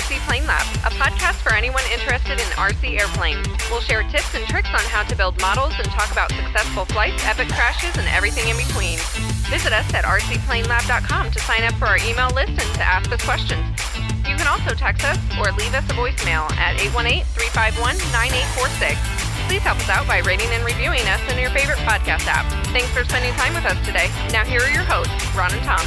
RC Plane Lab, a podcast for anyone interested in RC airplanes. We'll share tips and tricks on how to build models and talk about successful flights, epic crashes, and everything in between. Visit us at rcplanelab.com to sign up for our email list and to ask us questions. You can also text us or leave us a voicemail at 818-351-9846. Please help us out by rating and reviewing us in your favorite podcast app. Thanks for spending time with us today. Now here are your hosts, Ron and Tom.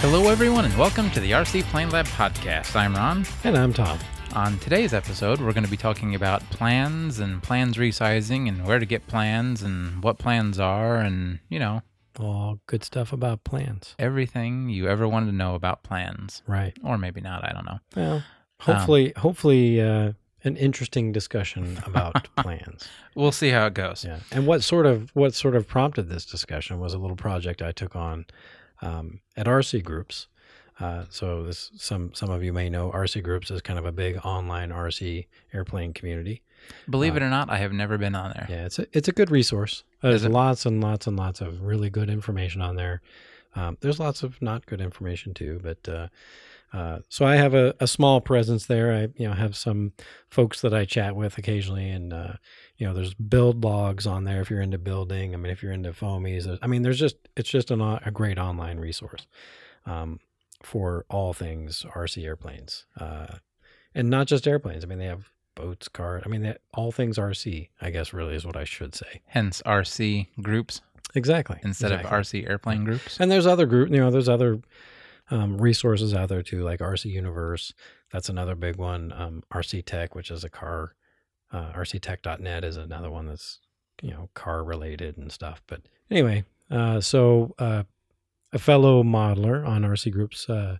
Hello, everyone, and welcome to the RC Plane Lab podcast. I'm Ron. And I'm Tom. On today's episode, we're going to be talking about plans and plans resizing and where to get plans and what plans are and, you know, All good stuff about plans. everything you ever wanted to know about plans. Right. Or maybe not, I don't know. Well, hopefully, hopefully, uh, an interesting discussion about plans. We'll see how it goes. Yeah. And what sort of what sort of prompted this discussion was a little project I took on um, at RC Groups. Uh, so this some some of you may know RC Groups is kind of a big online RC airplane community. Believe it or not, I have never been on there. Yeah, it's a it's a good resource. There's it? lots and lots and lots of really good information on there. Um, there's lots of not good information too, but uh, uh, so I have a, a small presence there. I you know have some folks that I chat with occasionally, and uh, you know there's build logs on there if you're into building. I mean, if you're into foamies, I mean, there's just it's just an, a great online resource um, for all things RC airplanes, uh, and not just airplanes. I mean, they have boats, cars. I mean, they, all things RC. I guess really is what I should say. Hence RC groups Exactly. instead exactly. of RC airplane groups. And there's other group, you know, there's other um, resources out there too, like RC Universe. That's another big one. Um, RC Tech, which is a car, uh, RCTech.net is another one that's you know car related and stuff. But anyway, uh, so uh, a fellow modeler on RC Groups uh,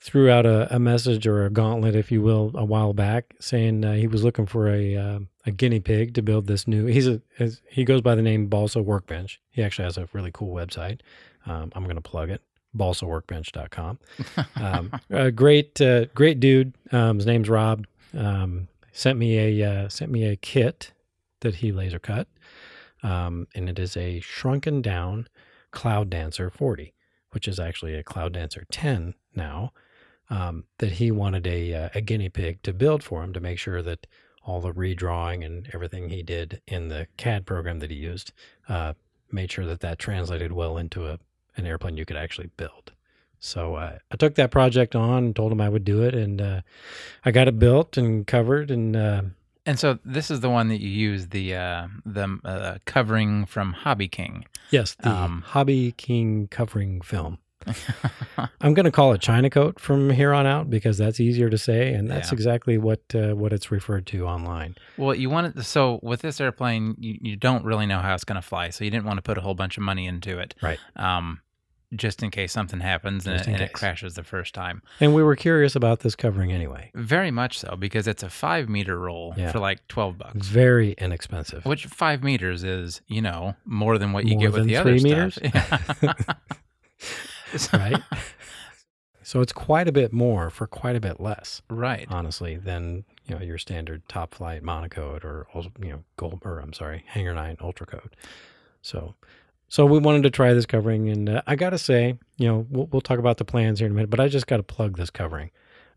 threw out a, a message or a gauntlet, if you will, a while back, saying uh, he was looking for a uh, a guinea pig to build this new. He's a his, he goes by the name Balsa Workbench. He actually has a really cool website. Um, I'm going to plug it. BalsaWorkbench.com. Um, a great, uh, great dude. Um, his name's Rob. Um, sent me a uh, sent me a kit that he laser cut, um, and it is a shrunken down Cloud Dancer 40, which is actually a Cloud Dancer 10 now. Um, that he wanted a uh, a guinea pig to build for him to make sure that all the redrawing and everything he did in the CAD program that he used uh, made sure that that translated well into a an airplane you could actually build. So uh, I took that project on and told him I would do it, and uh, I got it built and covered. And uh, And so this is the one that you use the uh, the uh, covering from Hobby King. yes, the Um, Hobby King covering film. I'm going to call it China coat from here on out because that's easier to say, and that's Yeah. exactly what uh, what it's referred to online. Well, you want it so with this airplane, you, you don't really know how it's going to fly, so you didn't want to put a whole bunch of money into it, Right. Um, just in case something happens and, it, and it crashes the first time. And we were curious about this covering anyway. Very much so because it's a five meter roll Yeah. for like twelve bucks. Very inexpensive. Which five meters is, you know, more than what you More get with the other three stuff. So- right? so it's quite a bit more for quite a bit less. right. honestly, than you know your standard Top Flite MonoKote or you know gold or I'm sorry, Hangar Nine UltraCote. So, so we wanted to try this covering, and uh, I gotta say, you know, we'll, we'll talk about the plans here in a minute, but I just got to plug this covering.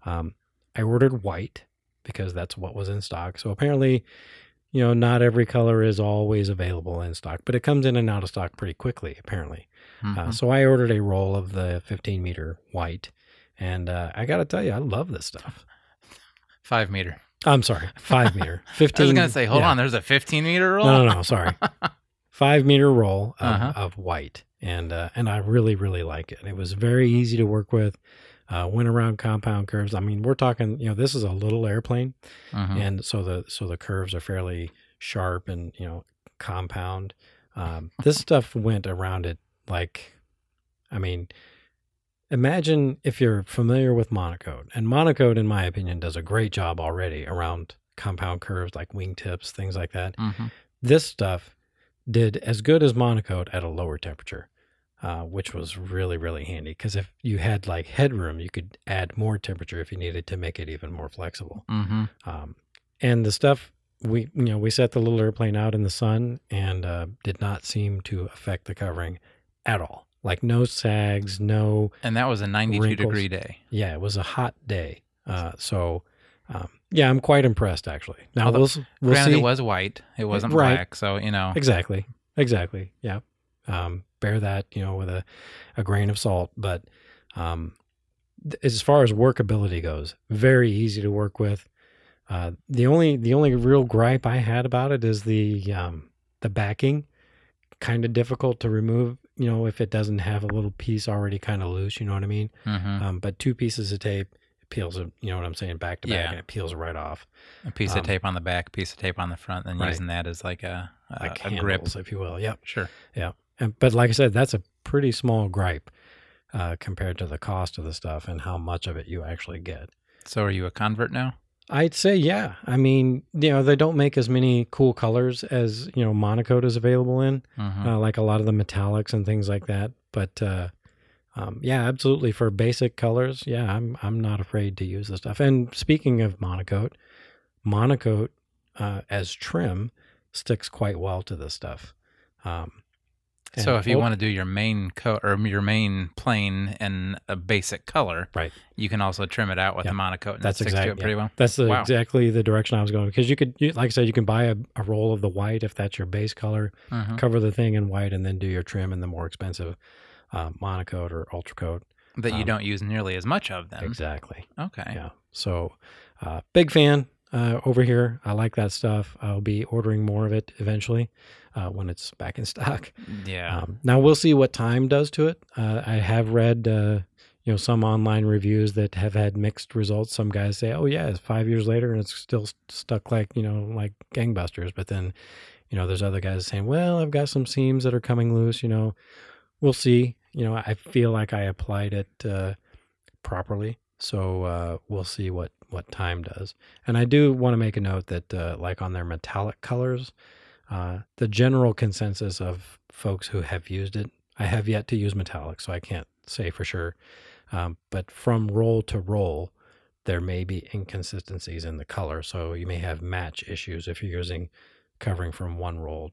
Um, I ordered white because that's what was in stock. So apparently, you know, not every color is always available in stock, but it comes in and out of stock pretty quickly, apparently. Uh, Mhm. so I ordered a roll of the 15 meter white, and uh, I got to tell you, I love this stuff. Five meter. I'm sorry, five meter, fifteen. I was going to say, hold yeah. on, there's a 15 meter roll? No, no, no, sorry. five meter roll of, Uh-huh. of white, and uh, and I really, really like it. It was very easy to work with. Uh, went around compound curves. I mean, we're talking. You know, this is a little airplane, Mhm. and so the so the curves are fairly sharp and you know compound. Um, this stuff went around it like, I mean, imagine if you're familiar with MonoKote, and MonoKote, in my opinion, does a great job already around compound curves like wingtips, things like that. Mhm. This stuff did as good as MonoKote at a lower temperature. Uh, which was really really handy because if you had like headroom you could add more temperature if you needed to make it even more flexible Mhm. um, and the stuff we you know we set the little airplane out in the sun and uh, did not seem to affect the covering at all like no sags, no. And that was a 92 Wrinkles. degree day. Yeah, it was a hot day. Uh, so, um, yeah, I'm quite impressed actually. Now Although, we'll we'll Granted, see. it was white. It wasn't Right. black. So, you know. Exactly. Exactly. Yeah. Um, bear that, you know, with a, a grain of salt. But um, th- as far as workability goes, very easy to work with. Uh, the only the only real gripe I had about it is the um, the backing, kind of difficult to remove. You know, if it doesn't have a little piece already kind of loose. You know what I mean? Mhm. Um, but two pieces of tape peels. You know what I'm saying? Back to back, Yeah. and it peels right off. A piece um, of tape on the back, piece of tape on the front, and Right. using that as like a, a, Like a grip. handles, if you will. Yep. Sure. Yeah. And, but like I said, that's a pretty small gripe uh, compared to the cost of the stuff and how much of it you actually get. So, are you a convert now? I'd say, yeah. I mean, you know, they don't make as many cool colors as, you know, MonoKote is available in, Mhm. uh, like a lot of the metallics and things like that. But, uh, um, yeah, absolutely. For basic colors, yeah, I'm I'm not afraid to use this stuff. And speaking of MonoKote, MonoKote uh, as trim sticks quite well to this stuff. Um, So if you o- want to do your main coat or your main plane in a basic color, Right. You can also trim it out with Yeah. a MonoKote, and That's it sticks to exactly it pretty well. That's the, Wow. exactly the direction I was going because you could, you, like I said, you can buy a, a roll of the white if that's your base color, Mhm. cover the thing in white, and then do your trim in the more expensive uh, MonoKote or UltraCote. That you Um, don't use nearly as much of them. Exactly. Okay. Yeah. So, uh, big fan uh, over here. I like that stuff. I'll be ordering more of it eventually uh, when it's back in stock. Yeah. Um, now we'll see what time does to it. Uh, I have read, uh, you know, some online reviews that have had mixed results. Some guys say, "Oh yeah, it's five years later and it's still st- stuck like you know like gangbusters." But then, you know, there's other guys saying, "Well, I've got some seams that are coming loose." You know, we'll see. You know, I feel like I applied it uh, properly, so uh, we'll see what what time does. And I do want to make a note that, uh, like on their metallic colors, uh, the general consensus of folks who have used it, I have yet to use metallic, so I can't say for sure. Um, but from roll to roll, there may be inconsistencies in the color. So you may have match issues if you're using covering from one roll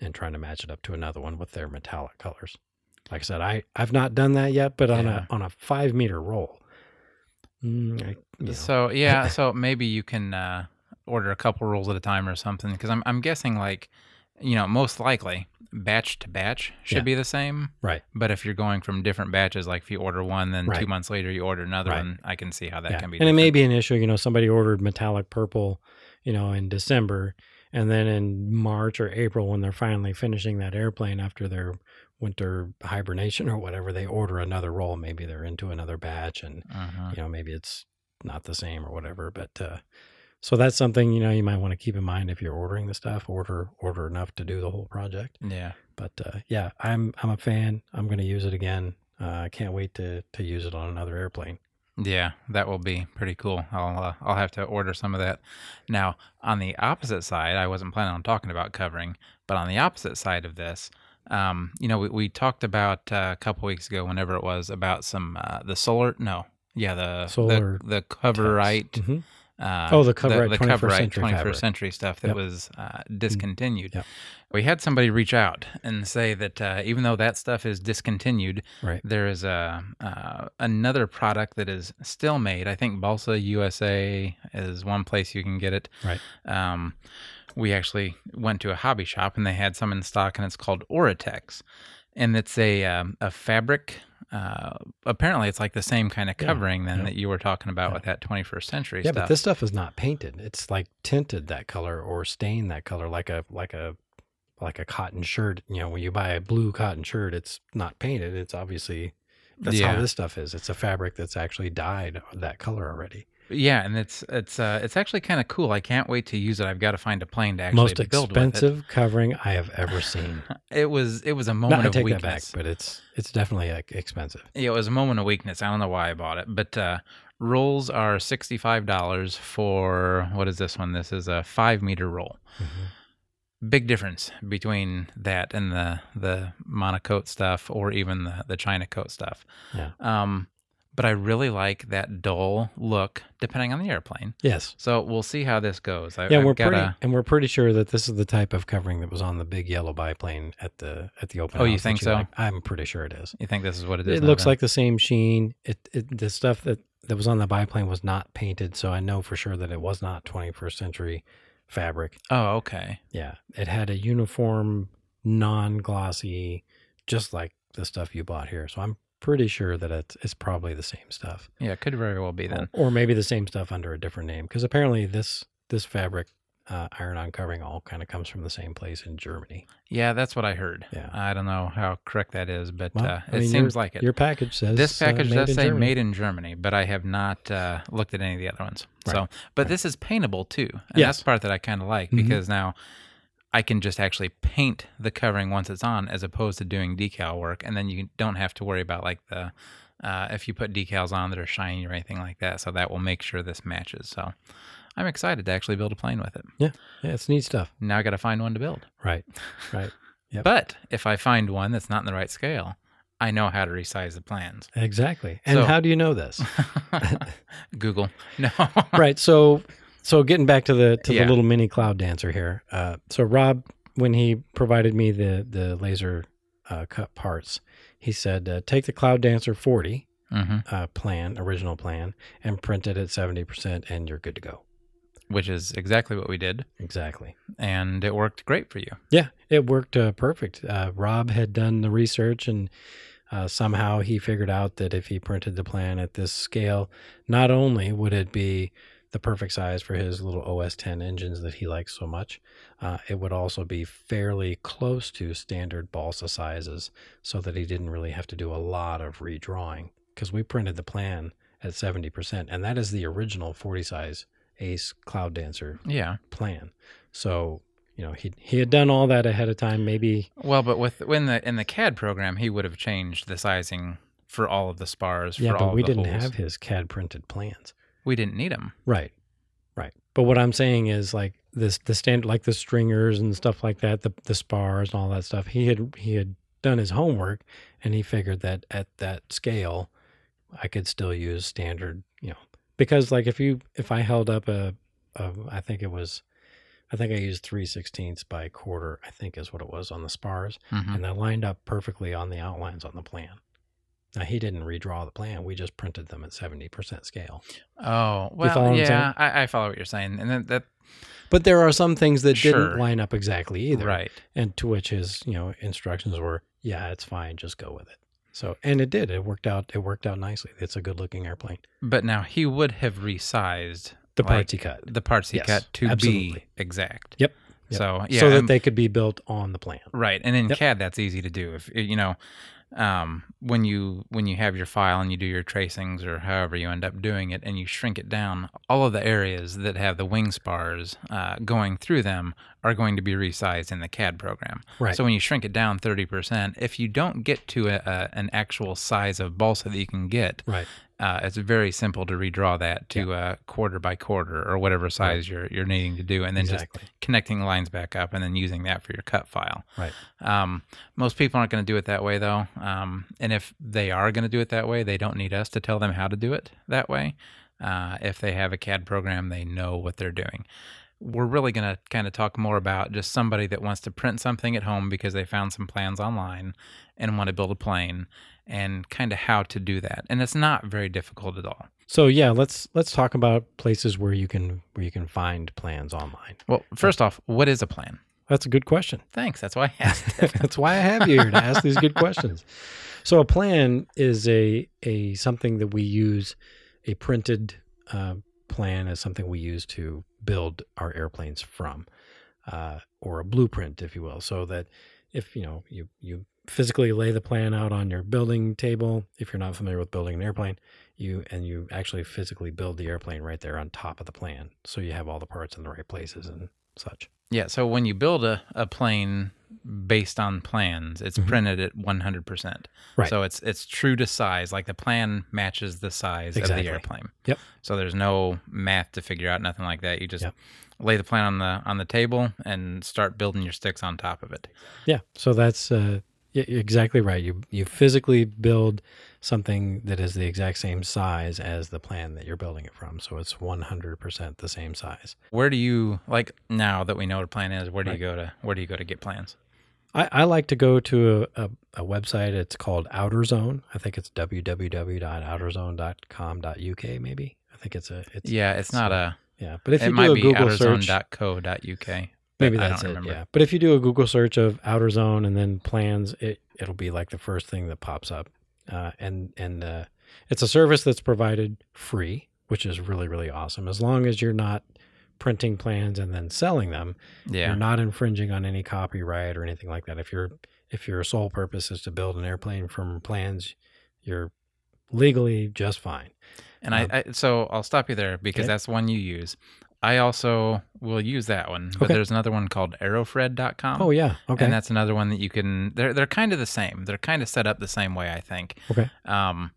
and trying to match it up to another one with their metallic colors. Like I said, I, I've not done that yet, but on Yeah. a on a five meter roll, mm, I, you know, So yeah, so maybe you can uh, order a couple rolls at a time or something because I'm I'm guessing like, you know, most likely batch to batch should Yeah. be the same. right. But if you're going from different batches, like if you order one, then two months later you order another Right. one, I can see how that Yeah. can be. and it may be an issue. You know, somebody ordered metallic purple, you know, in December, and then in March or April, when they're finally finishing that airplane after their winter hibernation or whatever, they order another roll. Maybe they're into another batch, and Mhm. you know, maybe it's not the same or whatever. But uh, so that's something you know you might want to keep in mind if you're ordering the stuff. Order order enough to do the whole project. Yeah. But uh, yeah, I'm I'm a fan. I'm going to use it again. Uh, I can't wait to to use it on another airplane. Yeah, that will be pretty cool. I'll uh, I'll have to order some of that. Now, on the opposite side, I wasn't planning on talking about covering, but on the opposite side of this, um, you know, we, we talked about uh, a couple weeks ago, whenever it was, about some uh, the solar. No, yeah, the Solar the, the coverite. Mhm. Uh, Oh, the Coverite the 21st Coverite century 21st fabric. century stuff that Yep. was uh, discontinued. Yep. We had somebody reach out and say that uh, even though that stuff is discontinued, Right. there is a uh, another product that is still made. I think Balsa USA is one place you can get it. Right. Um, we actually went to a hobby shop and they had some in stock, and it's called Oratex, and it's a um, a fabric. Uh, apparently, it's like the same kind of Yeah, covering then yeah. that you were talking about Yeah. with that 21st century Yeah, stuff. but this stuff is not painted. It's like tinted that color or stained that color, like a like a like a cotton shirt. You know, when you buy a blue cotton shirt, it's not painted. It's obviously that's Yeah. how this stuff is. It's a fabric that's actually dyed that color already. Yeah, and it's it's uh it's actually kind of cool. I can't wait to use it. I've got to find a plane to actually Most build with it. expensive covering I have ever seen. It was it was a no, moment I of take that back, weakness. but it's it's definitely like, expensive. Yeah, it was a moment of weakness. I don't know why I bought it, but uh, rolls are sixty five dollars for what is this one? This is a five meter roll. Mm-hmm. Big difference between that and the the MonoKote stuff, or even the the China coat stuff. Yeah. Um, but I really like that dull look depending on the airplane. Yes. So we'll see how this goes. I, Yeah, I've we're pretty, and we're pretty sure that this is the type of covering that was on the big yellow biplane at the at the open. Oh, you think so? like. I'm pretty sure it is. You think this is what it is? It looks then? like the same sheen. It, it the stuff that that was on the biplane was not painted, so I know for sure that it was not 21st century fabric. Oh, okay. Yeah, it had a uniform, non-glossy, just like the stuff you bought here. So I'm pretty sure that it's, it's probably the same stuff, Yeah, it could very well be then. or maybe the same stuff under a different name. Because apparently this this fabric, uh, iron-on covering, all kind of comes from the same place in Germany. Yeah, that's what I heard. Yeah. I don't know how correct that is, but Well, uh, it mean, seems your- like it. Your package says This uh, package made does say Germany. made in Germany, but I have not uh, looked at any of the other ones. So, but Right. this is paintable too, and Yes. that's the part that I kind of like Mhm. because now I can just actually paint the covering once it's on, as opposed to doing decal work, and then you don't have to worry about like the uh, if you put decals on that are shiny or anything like that. So that will make sure this matches. So I'm excited to actually build a plane with it. Yeah, Yeah. it's neat stuff. Now I got to find one to build. Right, right. Yep. But if I find one that's not in the right scale, I know how to resize the plans. Exactly. And So- how do you know this? Google. No. right. So, so getting back to the to Yeah. the little mini cloud dancer here. Uh, so Rob, when he provided me the the laser uh, cut parts, he said uh, take the cloud dancer forty hmm uh, plan, original plan, and print it at seventy percent, and you're good to go. Which is exactly what we did, Exactly. and it worked great for you. Yeah, it worked uh, perfect. Uh, Rob had done the research, and uh, somehow he figured out that if he printed the plan at this scale, not only would it be the perfect size for his little OS 10 engines that he likes so much, uh, it would also be fairly close to standard balsa sizes, so that he didn't really have to do a lot of redrawing because we printed the plan at 70%, and that is the original 40 size Ace Cloud Dancer Yeah. plan. So you know he he had done all that ahead of time. Maybe Well, but with in the in the CAD program, he would have changed the sizing for all of the spars. yeah, for but all we of the didn't holes. have his CAD printed plans. We didn't need them. Right, right. But what I'm saying is like this the stand like the stringers and stuff like that, the the spars and all that stuff. He had he had done his homework and he figured that at that scale, I could still use standard. You know, because like if you if I held up a, a I think it was. I think I used three sixteenths by quarter. I think is what it was on the spars. hmm and they lined up perfectly on the outlines on the plan. Now he didn't redraw the plan; we just printed them at seventy percent scale. Oh well, yeah. I, I follow what you're saying, and then that But there are some things that Sure. didn't line up exactly either, right. and to which his you know instructions were, "Yeah, it's fine, just go with it." So, and it did. It worked out. It worked out nicely. It's a good-looking airplane. But now he would have resized The like, parts he cut, the parts he Yes, cut to be exact. Yep, yep. So yeah, so that I'm- they could be built on the plan. Right, and in Yep. CAD that's easy to do. If you know, um, when you when you have your file and you do your tracings or however you end up doing it, and you shrink it down, all of the areas that have the wing spars uh, going through them are going to be resized in the CAD program. Right. So when you shrink it down thirty percent, if you don't get to a, a, an actual size of balsa that you can get, Right. Uh, it's very simple to redraw that to uh, quarter by quarter or whatever size you're you're needing to do, and then Exactly. just connecting lines back up and then using that for your cut file. Right. Um, most people aren't going to do it that way, though. Um, and if they are going to do it that way, they don't need us to tell them how to do it that way. Uh, if they have a CAD program, they know what they're doing. We're really going to kind of talk more about just somebody that wants to print something at home because they found some plans online and want to build a plane and kind of how to do that. And it's not very difficult at all. So yeah, let's let's talk about places where you can where you can find plans online. Well, first off, what is a plan? That's a good question. Thanks. That's why I asked. it. That's why I have you here to ask these good questions. So a plan is a a something that we use. A printed uh, plan is something we use to build our airplanes from, uh, or a blueprint, if you will. So that if you know you you physically lay the plan out on your building table, if you're not familiar with building an airplane, you and you actually physically build the airplane right there on top of the plan, so you have all the parts in the right places and such. Yeah, so when you build a, a plane based on plans, it's Mhm. printed at 100%. Right. So it's it's true to size, like the plan matches the size Exactly. of the airplane. Yep. So there's no math to figure out, nothing like that. You just Yep. lay the plan on the on the table and start building your sticks on top of it. Yeah. So that's uh, y- exactly right. You you physically build something that is the exact same size as the plan that you're building it from. So it's 100% the same size. Where do you like now that we know what a plan is? Where do Right. you go to? Where do you go to get plans? I, I like to go to a, a, a website. It's called Outer Zone. I think it's www.outerzone.com.uk. Maybe I think it's a it's Yeah, it's not a. yeah. But if it you might do a be Google outerzone.co.uk. maybe that's it. remember. Yeah. But if you do a Google search of Outer Zone and then plans, it it'll be like the first thing that pops up. Uh, and and uh, it's a service that's provided free, which is really really awesome. As long as you're not printing plans and then selling them, Yeah. you're not infringing on any copyright or anything like that. If your if your sole purpose is to build an airplane from plans, you're legally just fine. And Um, I, I so I'll stop you there because okay. that's one you use. I also will use that one, but Okay. there's another one called aerofred.com. Oh yeah, okay. And that's another one that you can they're they're kind of the same. They're kind of set up the same way, I think. Okay. Um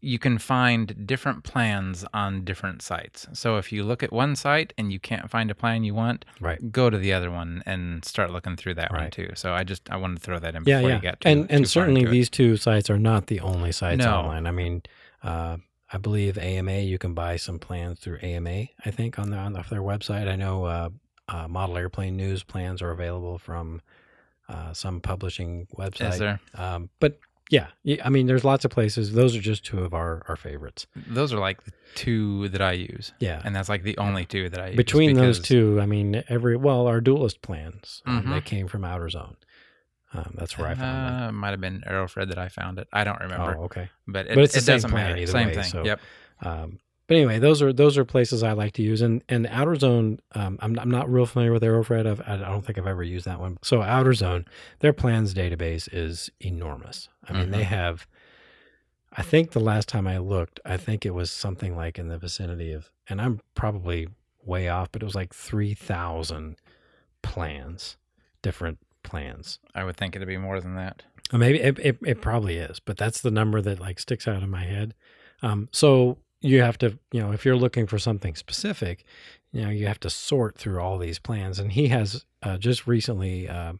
you can find different plans on different sites. So if you look at one site and you can't find a plan you want, right. go to the other one and start looking through that one too. So I just I wanted to throw that in Yeah, before yeah. you got too, and too and certainly into it. these two sites are not the only sites No. online. I mean, uh, I believe AMA you can buy some plans through AMA. I think on their on their website. I know uh, uh, model airplane news plans are available from uh, some publishing website. Is there? Um, but yeah, I mean, there's lots of places. Those are just two of our, our favorites. Those are like the two that I use. Yeah. And that's like the only two that I use. Between those two, I mean, every well, our duelist plans um, Mhm. they came from Outer Zone. Um, that's where I found it. Uh, might have been Aerofred that I found it. I don't remember. Oh, okay. But it, But it's the it same doesn't matter. either Same way, thing. so- Yep. Um, but anyway, those are those are places I like to use, and and Outer Zone. Um, I'm I'm not real familiar with Aerofred. I've, I don't think I've ever used that one. So Outer Zone, their plans database is enormous. I mean, Mhm. they have. I think the last time I looked, I think it was something like in the vicinity of, and I'm probably way off, but it was like three thousand plans, different plans. I would think it'd be more than that. Uh, Maybe it, it, it probably is, but that's the number that like sticks out in my head. Um, so you have to, you know, if you're looking for something specific, you know, you have to sort through all these plans. And he has uh, just recently uh,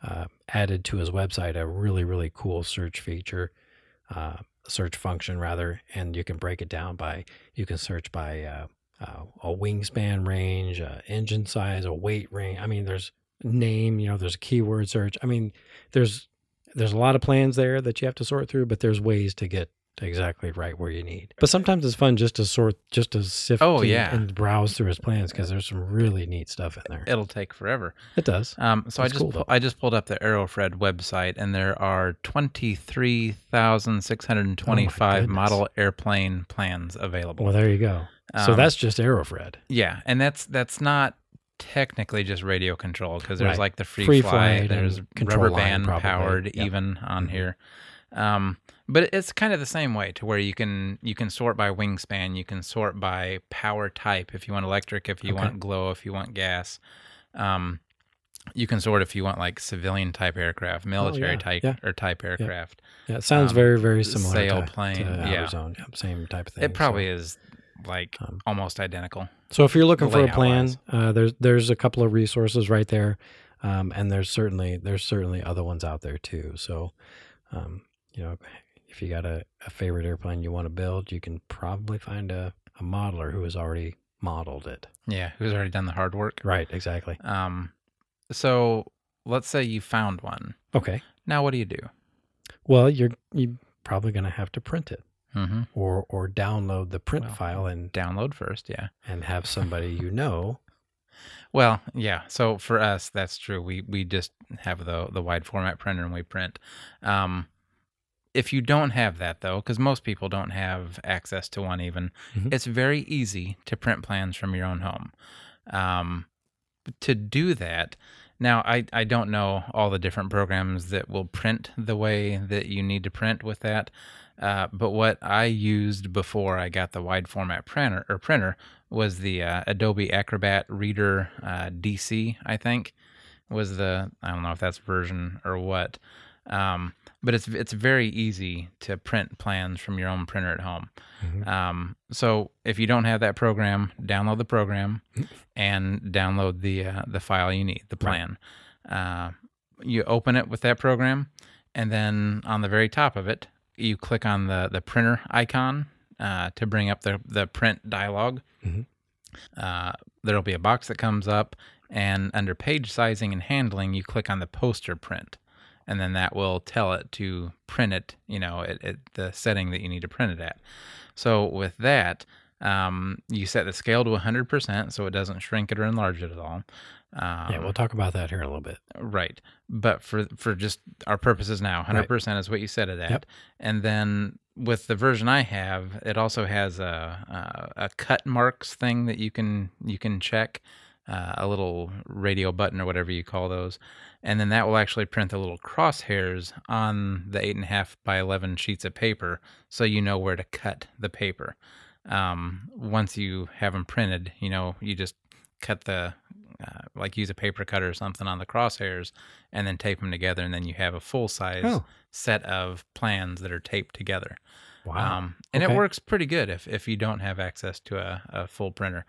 uh, added to his website a really, really cool search feature, uh, search function rather, and you can break it down by you can search by uh, uh, a wingspan range, uh, engine size, a weight range. I mean, there's name, you know, there's a keyword search. I mean, there's there's a lot of plans there that you have to sort through, but there's ways to get exactly right where you need. But sometimes it's fun just to sort, just to sift Oh, and, yeah. and browse through his plans because there's some really neat stuff in there. It'll take forever. It does. Um, so I just cool, pu- I just pulled up the Aerofred website, and there are twenty three thousand six hundred and twenty five Oh, model airplane plans available. Well, there you go. so Um, that's just Aerofred. yeah, and that's that's not technically just radio controlled because there's Right. like the free, Free fly, there's rubber band probably. powered Yep. even on Mhm. here. Um, but it's kind of the same way to where you can you can sort by wingspan, you can sort by power type if you want electric, if you Okay. want glow, if you want gas. Um, you can sort if you want like civilian type aircraft, military Oh, yeah, type yeah. or type aircraft. Yeah, it sounds um, very, very similar sail to, plane, to yeah. Zone. Same type of thing. It probably so. is like Um, almost identical. So if you're looking for a plan, uh, there's there's a couple of resources right there, um, and there's certainly there's certainly other ones out there too. So, um, you know, if you got a, a favorite airplane you want to build, you can probably find a, a modeler who has already modeled it. Yeah, who's already done the hard work. Right. Exactly. Um, so let's say you found one. Okay. Now, what do you do? Well, you're you probably going to have to print it Mm-hmm. or or download the print Well, file and Download first, yeah. and have somebody you know. Well, yeah. So for us, that's true. We we just have the the wide format printer and we print. Um, if you don't have that though, because most people don't have access to one, even Mhm. it's very easy to print plans from your own home. Um, to do that, now I I don't know all the different programs that will print the way that you need to print with that. Uh, but what I used before I got the wide format printer or printer was the uh, Adobe Acrobat Reader uh, DC. I think was the I don't know if that's version or what, um, but it's it's very easy to print plans from your own printer at home. Mhm. Um, so if you don't have that program, download the program and download the uh, the file you need, the Right. plan. Uh, you open it with that program, and then on the very top of it, you click on the the printer icon uh, to bring up the the print dialog. Mhm. Uh, there'll be a box that comes up, and under page sizing and handling, you click on the poster print, and then that will tell it to print it. You know, at, at the setting that you need to print it at. So with that, um, you set the scale to 100%, so it doesn't shrink it or enlarge it at all. Um, yeah, we'll talk about that here in a little bit. Right. But for for just our purposes now, 100% is what you said of that. Yep. And then with the version I have, it also has a a, a cut marks thing that you can you can check uh, a little radio button or whatever you call those. And then that will actually print the little crosshairs on the eight and a half by 11 sheets of paper so you know where to cut the paper. Um, once you have them printed, you know, you just cut the uh, like use a paper cutter or something on the crosshairs and then tape them together and then you have a full size Oh. set of plans that are taped together Wow. um, and Okay. it works pretty good if, if you don't have access to a, a full printer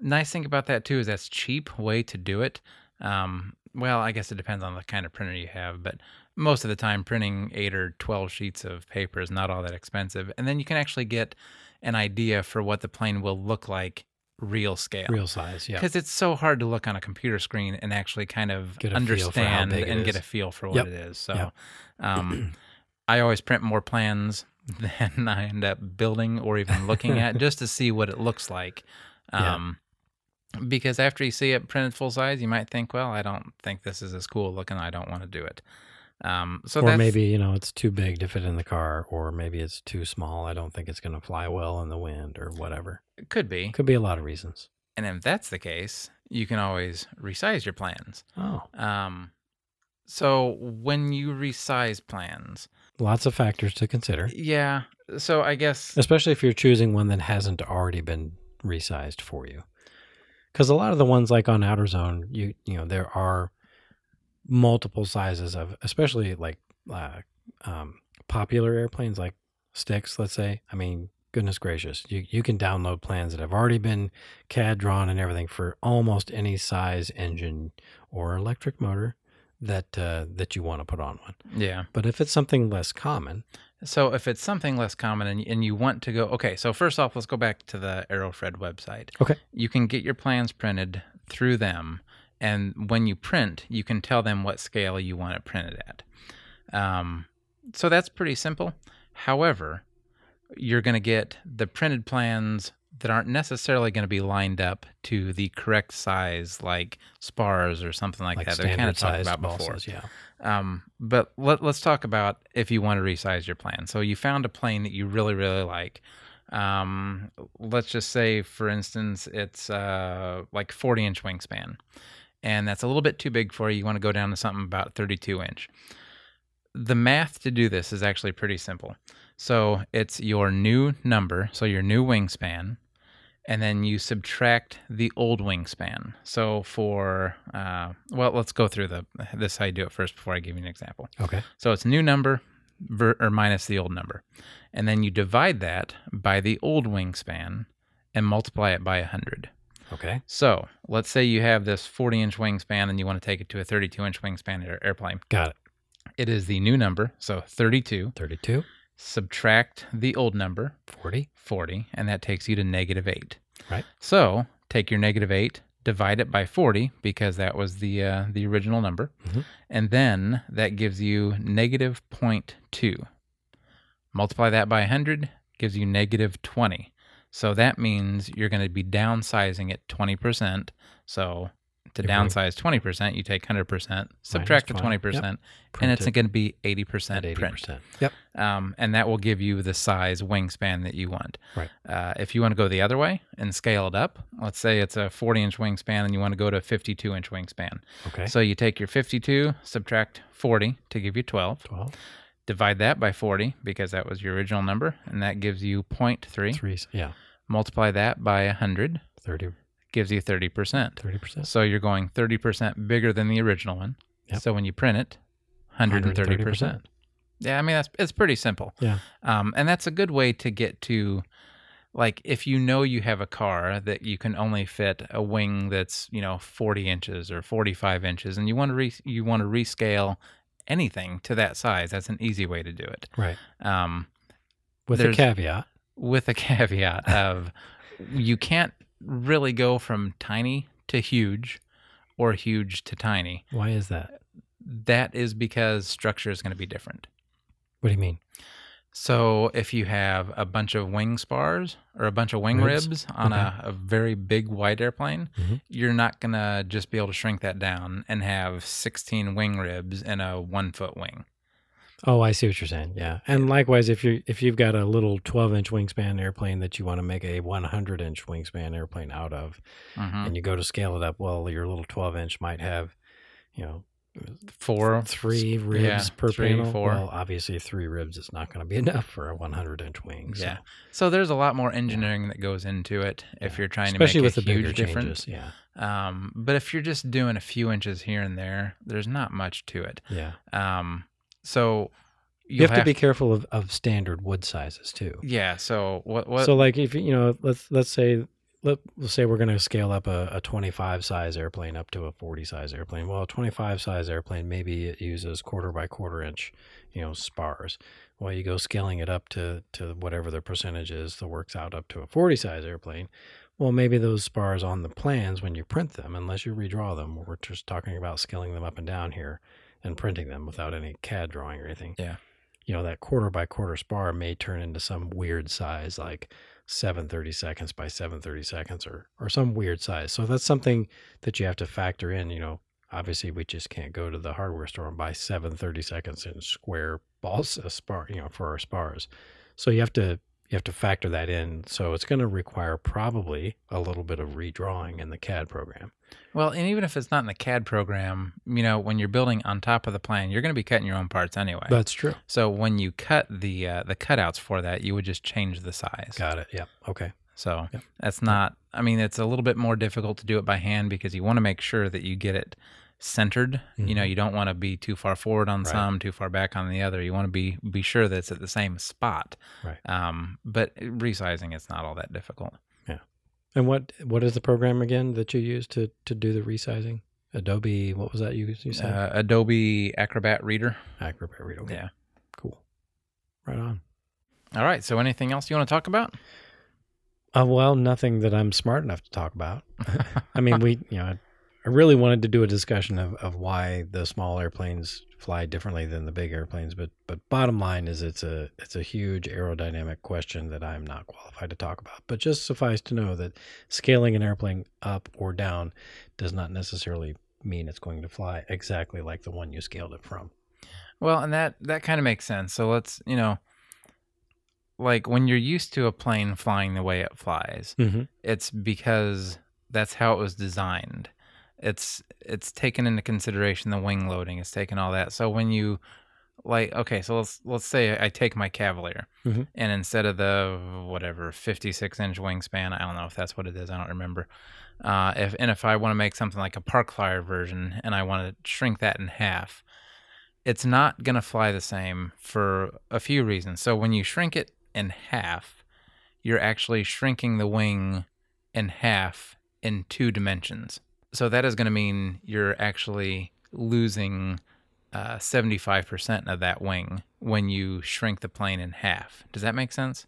nice thing about that too is that's cheap way to do it um, well i guess it depends on the kind of printer you have but most of the time printing 8 or 12 sheets of paper is not all that expensive and then you can actually get an idea for what the plane will look like real scale Real size. Yeah. because it's so hard to look on a computer screen and actually kind of Get a feel for how understand and get a feel for what Yep. it is. So, Yep. um, I always print more plans than I end up building or even looking at just to see what it looks like. Yeah. Um, Because after you see it printed full size, you might think, "Well, I don't think this is as cool looking. I don't want to do it." Um, so or maybe you know it's too big to fit in the car, or maybe it's too small. I don't think it's going to fly well in the wind, or whatever. it could be. Could be a lot of reasons. And if that's the case, you can always resize your plans. Oh, Um, so when you resize plans, lots of factors to consider, yeah. So I guess especially if you're choosing one that hasn't already been resized for you. Because a lot of the ones like on Outer Zone, you you know there are multiple sizes of, especially like uh, um, popular airplanes like sticks. Let's say, I mean, goodness gracious, you you can download plans that have already been CAD drawn and everything for almost any size engine or electric motor that uh, that you want to put on one. yeah. But if it's something less common, So if it's something less common and, and you want to go, okay. So first off, let's go back to the Aerofred website. Okay. You can get your plans printed through them, and when you print, you can tell them what scale you want to print it printed at. Um, so that's pretty simple. However, you're going to get the printed plans that aren't necessarily going to be lined up to the correct size, like spars or something like, like, that. They're kind of talked about before. yeah. Um, but let, let's talk about if you want to resize your plan. So you found a plane that you really, really like. Um, let's just say, for instance, it's uh, like 40 inch wingspan, and that's a little bit too big for you. You want to go down to something about 32 inch. The math to do this is actually pretty simple. So it's your new number, so your new wingspan, and then you subtract the old wingspan. So for uh, well, let's go through the this how you do it first before I give you an example. Okay. So it's new number ver- or minus the old number, and then you divide that by the old wingspan and multiply it by hundred. Okay. So let's say you have this 40 inch wingspan and you want to take it to a 32 inch wingspan air- airplane. Got it. It is the new number, so 32. 32, Subtract the old number, 40. 40, and that takes you to negative 8. Right. So take your negative 8, divide it by 40 because that was the uh, the original number, Mhm. and then that gives you negative 0.2. Multiply that by 100 gives you negative 20. So that means you're going to be downsizing it 20%. So to downsize 20%, you take 100%, subtract the 20, 20%, yep. and it's going to be 80% 80%. print Yep. um, and that will give you the size wingspan that you want. Right. Uh, if you want to go the other way and scale it up, let's say it's a 40 inch wingspan and you want to go to a 52 inch wingspan. Okay. So you take your 52, subtract 40 to give you 12, 12. Divide that by 40 because that was your original number, and that gives you 0.3. Three. Yeah. Multiply that by 100, 30, gives you 30%. 30%. So you're going 30% bigger than the original one. Yep. So when you print it, 130%. 130%. Yeah, I mean that's it's pretty simple. Yeah. Um, and that's a good way to get to like if you know you have a car that you can only fit a wing that's, you know, 40 inches or 45 inches and you want to re- you want to rescale anything to that size, that's an easy way to do it. Right. Um, With a caveat. with a caveat of you can't really go from tiny to huge or huge to tiny. Why is that? That is because structure is going to be different. What do you mean? So if you have a bunch of wing spars or a bunch of wing Ribs? ribs, on Okay. a, a very big wide airplane, Mhm. you're not going to just be able to shrink that down and have 16 wing ribs in a one foot wing. Oh, I see what you're saying. Yeah, and likewise, if you if you've got a little 12 inch wingspan airplane that you want to make a 100 inch wingspan airplane out of, Mhm. and you go to scale it up, well, your little 12 inch might have, you know, Four, three ribs yeah, per three, panel. four. Well, obviously, three ribs is not going to be enough for a 100 inch wing. so- Yeah. So there's a lot more engineering that goes into it if Yeah. you're trying especially to with make the a bigger huge difference. changes. Yeah, Um, but if you're just doing a few inches here and there, there's not much to it. yeah. Um, so You have, to be careful of, of standard wood sizes too. Yeah. So what? What? So, like, if you know, let's let's say let, let's say we're going to scale up a, a 25 size airplane up to a 40 size airplane. Well, a 25 size airplane maybe it uses quarter by quarter inch, you know, spars. Well, you go scaling it up to to whatever the percentage is that works out up to a 40 size airplane. Well, maybe those spars on the plans when you print them, unless you redraw them, we're just talking about scaling them up and down here and printing them without any CAD drawing or anything. Yeah. You know, that quarter by quarter spar may turn into some weird size like 730 seconds by 730 seconds or or some weird size. So that's something that you have to factor in, you know. Obviously, we just can't go to the hardware store and buy 730 seconds in square balsa spar, you know, for our spars. So you have to you have to factor that in. So it's going to require probably a little bit of redrawing in the CAD program. well, and even if it's not in the CAD program, you know, when you're building on top of the plan, you're going to be cutting your own parts anyway. That's true. so when you cut the uh, the cutouts for that, you would just change the size. Got it. Yeah. Okay. So Yep. that's not. I mean, it's a little bit more difficult to do it by hand because you want to make sure that you get it centered. You know, you don't want to be too far forward on Right. some, too far back on the other. You want to be be sure that it's at the same spot. Right. Um, but resizing it's not all that difficult. Yeah. And what what is the program again that you use to to do the resizing? Adobe. What was that you you said? Uh, Adobe Acrobat Reader. Acrobat Reader. Okay. Yeah. Cool. Right on. All right. So anything else you want to talk about? Uh, well, nothing that I'm smart enough to talk about. I mean, we, you know, I, really wanted to do a discussion of, of why the small airplanes fly differently than the big airplanes, but but bottom line is it's a it's a huge aerodynamic question that I'm not qualified to talk about. But just suffice to know that scaling an airplane up or down does not necessarily mean it's going to fly exactly like the one you scaled it from. Well, and that that kind of makes sense. So let's, you know, like when you're used to a plane flying the way it flies, Mm-hmm. it's because that's how it was designed. It's it's taken into consideration the wing loading, it's taken all that. So when you like okay, so let's let's say I take my Cavalier Mhm. and instead of the whatever 56 inch wingspan, I don't know if that's what it is, I don't remember. Uh, if and if I want to make something like a park flyer version and I want to shrink that in half, it's not going to fly the same for a few reasons. So when you shrink it in half, you're actually shrinking the wing in half in two dimensions. So that is going to mean you're actually losing uh, 75% of that wing when you shrink the plane in half. Does that make sense?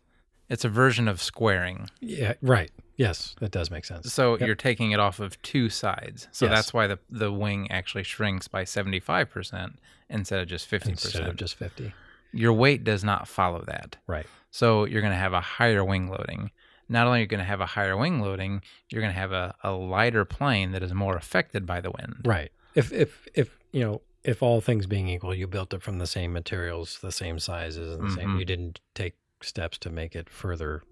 It's a version of squaring. Yeah. Right. Yes, that does make sense. So Yep. you're taking it off of two sides. So Yes. that's why the, the wing actually shrinks by 75% instead of just 50%. Instead of just fifty. Your weight does not follow that. Right. So you're going to have a higher wing loading. Not only are you going to have a higher wing loading, you're going to have a, a lighter plane that is more affected by the wind. Right. If if if you know if all things being equal, you built it from the same materials, the same sizes, and the same. You didn't take steps to make it further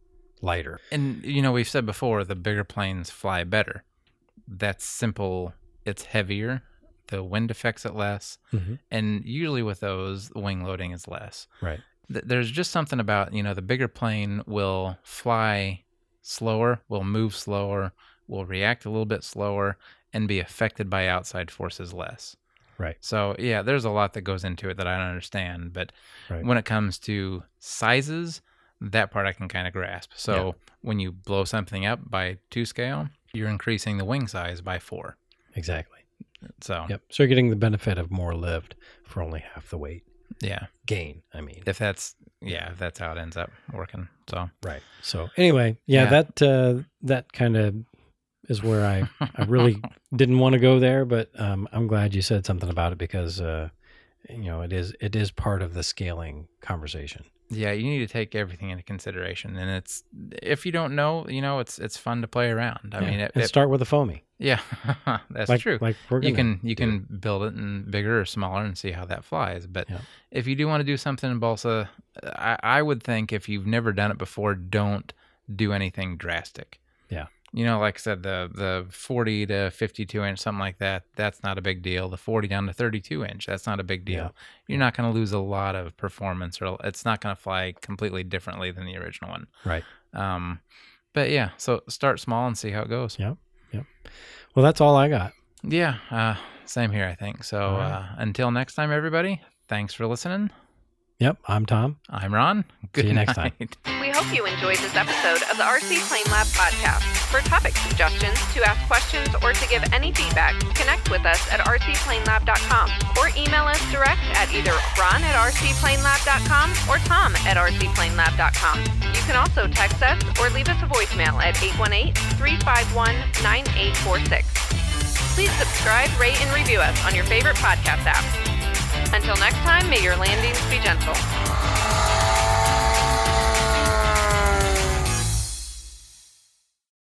lighter. And, you know, we've said before the bigger planes fly better. That's simple. It's heavier. The wind affects it less. Mm-hmm. And usually with those, the wing loading is less. Right. there's just something about you know the bigger plane will fly slower will move slower will react a little bit slower and be affected by outside forces less Right. so yeah there's a lot that goes into it that i don't understand but Right. when it comes to sizes that part i can kind of grasp so Yeah. when you blow something up by two scale you're increasing the wing size by four Exactly. So Yep. So you're getting the benefit of more lift for only half the weight yeah, gain. I mean, if that's yeah, if that's how it ends up working. So right. So anyway, yeah, Yeah. that uh, that kind of is where I I really didn't want to go there, but um, I'm glad you said something about it because uh, you know it is it is part of the scaling conversation. Yeah, you need to take everything into consideration, and it's if you don't know, you know, it's it's fun to play around. I Yeah. mean, it, and it- start with a foamy. yeah, that's like, true. Like we're you can you can build it in bigger or smaller and see how that flies. But Yeah. if you do want to do something in balsa, I, I would think if you've never done it before, don't do anything drastic. Yeah. You know, like I said, the the forty to fifty two inch, something like that, that's not a big deal. The forty down to thirty two inch, that's not a big deal. Yeah. You're not going to lose a lot of performance, or it's not going to fly completely differently than the original one. right. Um, but yeah, so start small and see how it goes. Yep. Yep. Well, that's all I got. Yeah, uh, same here, I think. So right. uh, until next time, everybody, thanks for listening. Yep. I'm Tom. I'm Ron. Good you next time. hope you enjoyed this episode of the RC Plane Lab podcast. For topic suggestions, to ask questions, or to give any feedback, connect with us at rcplanelab.com or email us direct at either ron at rcplanelab.com or tom at rcplanelab.com. You can also text us or leave us a voicemail at 818-351-9846. Please subscribe, rate, and review us on your favorite podcast app. Until next time, may your landings be gentle.